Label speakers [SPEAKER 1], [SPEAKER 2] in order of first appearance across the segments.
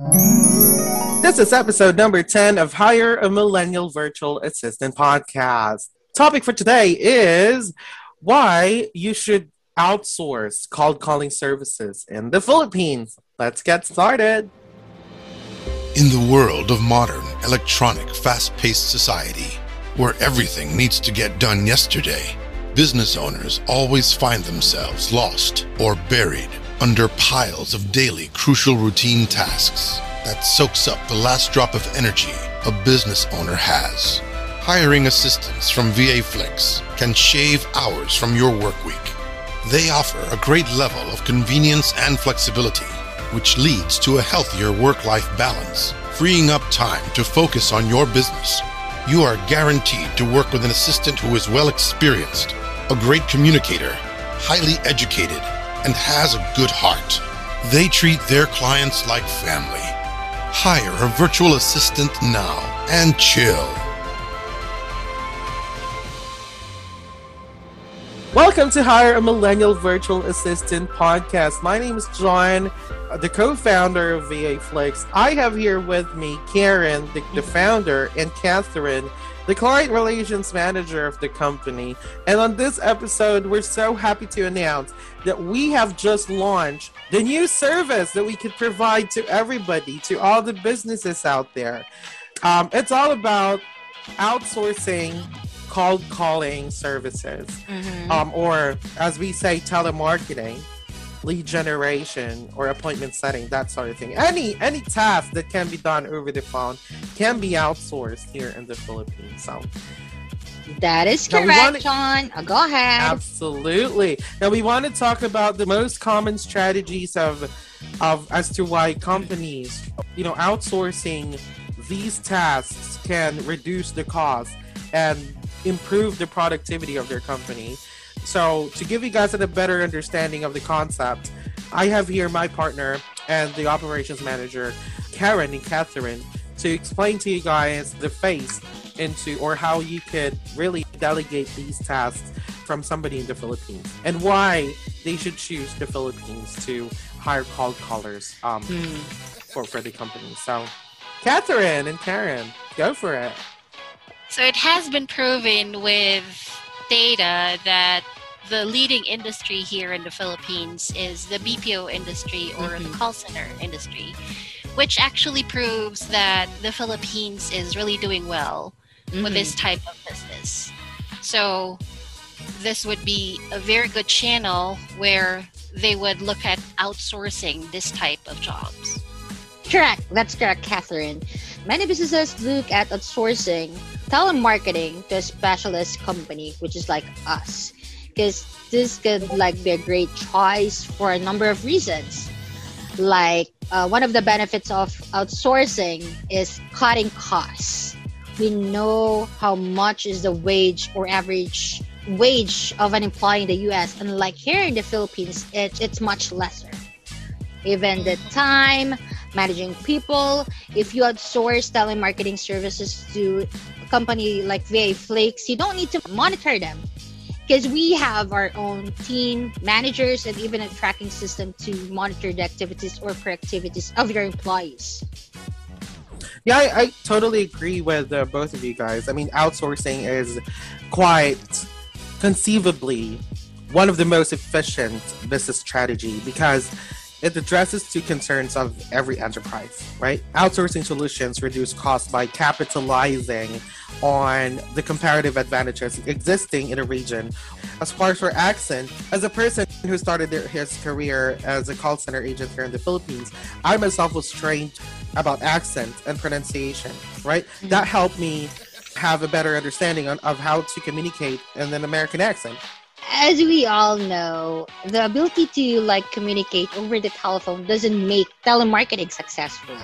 [SPEAKER 1] This is episode number 10 of Hire a Millennial Virtual Assistant podcast. Topic for today is why you should outsource cold calling services in the Philippines. Let's get started.
[SPEAKER 2] In the world of modern, electronic, fast paced society, where everything needs to get done yesterday, business owners always find themselves lost or buried under piles of daily crucial routine tasks that soaks up the last drop of energy a business owner has. Hiring assistants from VA Flex can shave hours from your work week. They offer a great level of convenience and flexibility, which leads to a healthier work life balance, freeing up time to focus on your business. You are guaranteed to work with an assistant who is well experienced, a great communicator, highly educated, and has a good heart. They treat their clients like family. Hire a virtual assistant now and chill.
[SPEAKER 1] Welcome to Hire a Millennial Virtual Assistant podcast. My name is John, the co founder of VA Flex. I have here with me Karen, the, the founder, and Catherine, the client relations manager of the company. And on this episode, we're so happy to announce that we have just launched the new service that we could provide to everybody, to all the businesses out there. Um, it's all about outsourcing cold calling services, mm-hmm. um, or as we say, telemarketing, lead generation, or appointment setting, that sort of thing. Any any task that can be done over the phone can be outsourced here in the Philippines. So.
[SPEAKER 3] That is correct, John. Oh, go ahead.
[SPEAKER 1] Absolutely. Now we want to talk about the most common strategies of of as to why companies, you know, outsourcing these tasks can reduce the cost and improve the productivity of their company. So, to give you guys a better understanding of the concept, I have here my partner and the operations manager, Karen and Catherine, to explain to you guys the face into or how you could really delegate these tasks from somebody in the Philippines and why they should choose the Philippines to hire cold callers um, mm. for, for the company. So, Catherine and Karen, go for it.
[SPEAKER 4] So it has been proven with data that the leading industry here in the Philippines is the BPO industry or mm-hmm. the call center industry, which actually proves that the Philippines is really doing well mm-hmm. with this type of business. So this would be a very good channel where they would look at outsourcing this type of jobs.
[SPEAKER 3] Correct. That's correct, Catherine. Many businesses look at outsourcing telemarketing to a specialist company, which is like us, because this could like be a great choice for a number of reasons. Like uh, one of the benefits of outsourcing is cutting costs. We know how much is the wage or average wage of an employee in the US, and like here in the Philippines, it, it's much lesser. Even the time managing people, if you outsource telemarketing services to a company like VA Flex, you don't need to monitor them because we have our own team managers and even a tracking system to monitor the activities or productivities of your employees.
[SPEAKER 1] Yeah, I, I totally agree with uh, both of you guys. I mean, outsourcing is quite conceivably one of the most efficient business strategy because it addresses two concerns of every enterprise, right? Outsourcing solutions reduce costs by capitalizing on the comparative advantages existing in a region. As far as accent, as a person who started their, his career as a call center agent here in the Philippines, I myself was trained about accent and pronunciation, right? Mm-hmm. That helped me have a better understanding on, of how to communicate in an American accent
[SPEAKER 3] as we all know, the ability to like communicate over the telephone doesn't make telemarketing successful.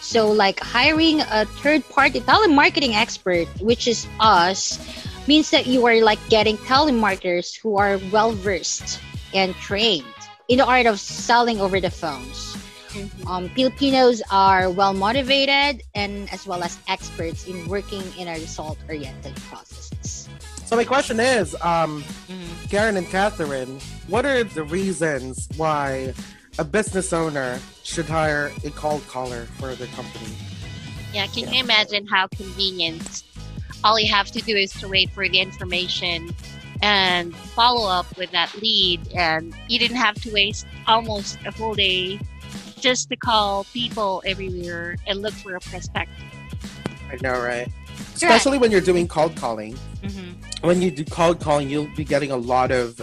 [SPEAKER 3] So like hiring a third party telemarketing expert, which is us, means that you are like getting telemarketers who are well versed and trained in the art of selling over the phones. Mm-hmm. Um, Filipinos are well motivated and as well as experts in working in a result oriented processes.
[SPEAKER 1] So my question is, um, mm-hmm. Karen and Catherine, what are the reasons why a business owner should hire a cold caller for their company.
[SPEAKER 4] Yeah, can
[SPEAKER 1] Yeah.
[SPEAKER 4] you imagine how convenient? All you have to do is to wait for the information and follow up with that lead, and you didn't have to waste almost a whole day just to call people everywhere and look for a prospect.
[SPEAKER 1] I know, right? Especially when you're doing cold calling.
[SPEAKER 4] Mm-hmm.
[SPEAKER 1] When you do cold calling, you'll be getting a lot of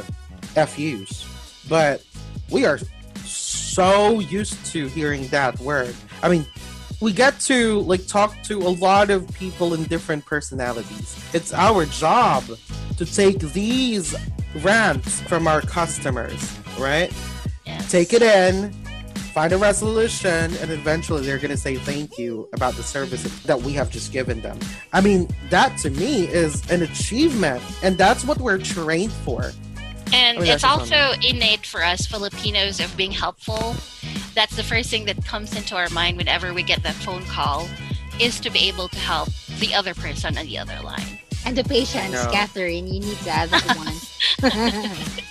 [SPEAKER 1] FUs. But we are so used to hearing that word. I mean, we get to like talk to a lot of people in different personalities. It's our job to take these rants from our customers, right?
[SPEAKER 4] Yes.
[SPEAKER 1] take it in, find a resolution, and eventually they're going to say thank you about the service that we have just given them. I mean, that to me is an achievement, and that's what we're trained for.
[SPEAKER 4] And oh,
[SPEAKER 1] I mean,
[SPEAKER 4] it's
[SPEAKER 1] that's just
[SPEAKER 4] also innate for us Filipinos of being helpful. That's the first thing that comes into our mind whenever we get that phone call is to be able to help the other person on the other line.
[SPEAKER 3] And the patience,
[SPEAKER 1] No.
[SPEAKER 3] Catherine, you need to add that one.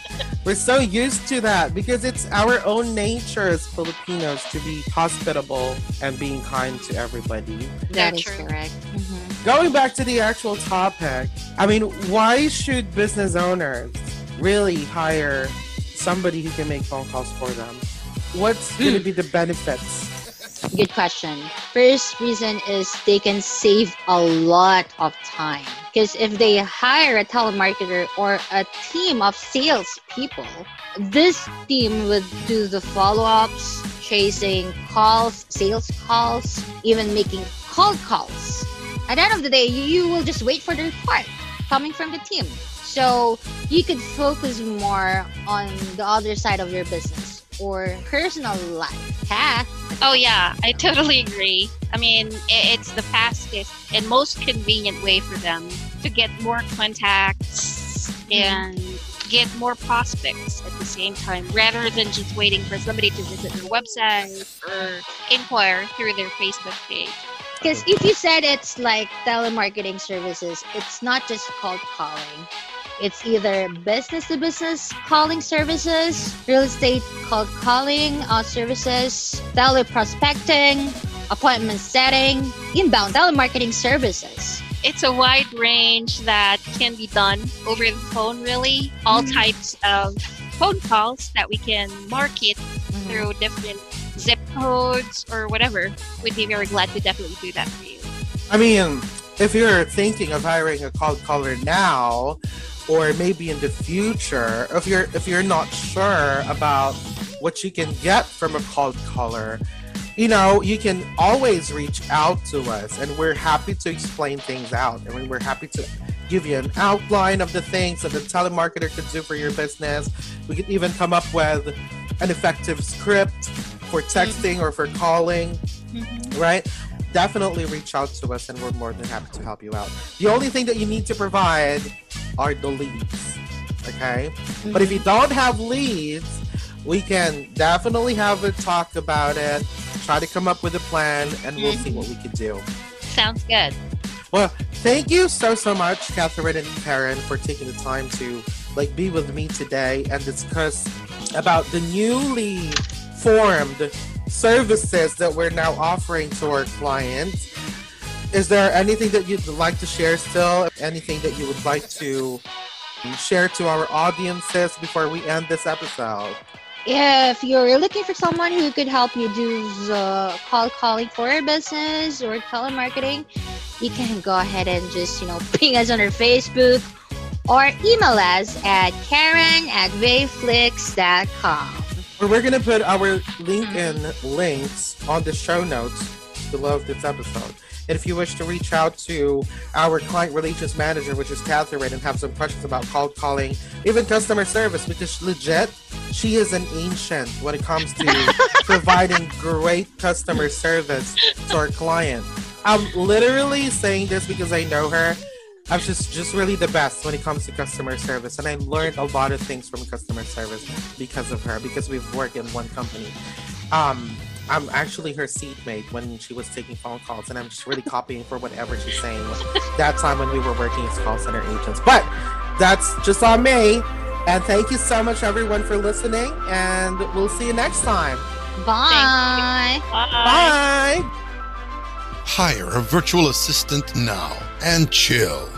[SPEAKER 1] We're so used to that because it's our own nature as Filipinos to be hospitable and being kind to everybody.
[SPEAKER 3] that is
[SPEAKER 4] true.
[SPEAKER 3] correct. Mhm.
[SPEAKER 1] Going back to the actual topic, I mean, why should business owners really hire somebody who can make phone calls for them? What's going to be the benefits?
[SPEAKER 3] Good question. First reason is they can save a lot of time. Because if they hire a telemarketer or a team of sales people, this team would do the follow ups, chasing calls, sales calls, even making cold calls. At the end of the day, you, will just wait for the report coming from the team. So you could focus more on the other side of your business or personal life. Kat,
[SPEAKER 4] Oh yeah, I totally agree. I mean, it's the fastest and most convenient way for them to get more contacts mm-hmm. and get more prospects at the same time, rather than just waiting for somebody to visit their website or inquire through their Facebook page.
[SPEAKER 3] Because if you said it's like telemarketing services, it's not just cold calling. It's either business to business calling services, real estate cold calling uh, services, teleprospecting, appointment setting, inbound telemarketing services.
[SPEAKER 4] It's a wide range that can be done over the phone, really. All
[SPEAKER 3] Mhm.
[SPEAKER 4] types of phone calls that we can market through different zip codes or whatever. We'd be very glad to definitely do that for you.
[SPEAKER 1] I mean, if you're thinking of hiring a cold caller now, or maybe in the future, if you're if you're not sure about what you can get from a cold caller, you know, you can always reach out to us, and we're happy to explain things out. I mean, we're happy to give you an outline of the things that the telemarketer could do for your business. We could even come up with an effective script for mm-hmm. texting or for calling mm-hmm. right? Definitely reach out to us and we're more than happy to help you out. The only thing that you need to provide are the leads, okay? But if you mm-hmm. don't have leads, we can definitely have a talk about it, try to come up with a plan, and we'll see what we can do.
[SPEAKER 4] Sounds good.
[SPEAKER 1] Well, thank you so so much, Catherine and Karen, for taking the time to like be with me today and discuss about the newly formed services that we're now offering to our clients. Is there anything that you'd like to share still? Anything that you would like to share to our audiences before we end this episode?
[SPEAKER 3] If you're looking for someone who could help you do the call calling for your business or telemarketing, you can go ahead and just, you know, ping us on our Facebook or email us at karen at vaflex.com.
[SPEAKER 1] Or we're gonna put our LinkedIn links on the show notes below this episode. And if you wish to reach out to our client relations manager, which is Catherine, and have some questions about cold calling, even customer service, because legit, she is an ancient when it comes to providing great customer service to our client. I'm literally saying this because I know her. I'm just just really the best when it comes to customer service, and I learned a lot of things from customer service because of her. Because we've worked in one company. Um, I'm actually her seatmate when she was taking phone calls, and I'm just really copying for whatever she's saying. that time when we were working as call center agents, but that's just on me. And thank you so much, everyone, for listening. And we'll see you next time.
[SPEAKER 3] Bye.
[SPEAKER 1] Bye.
[SPEAKER 2] Hire a virtual assistant now and chill.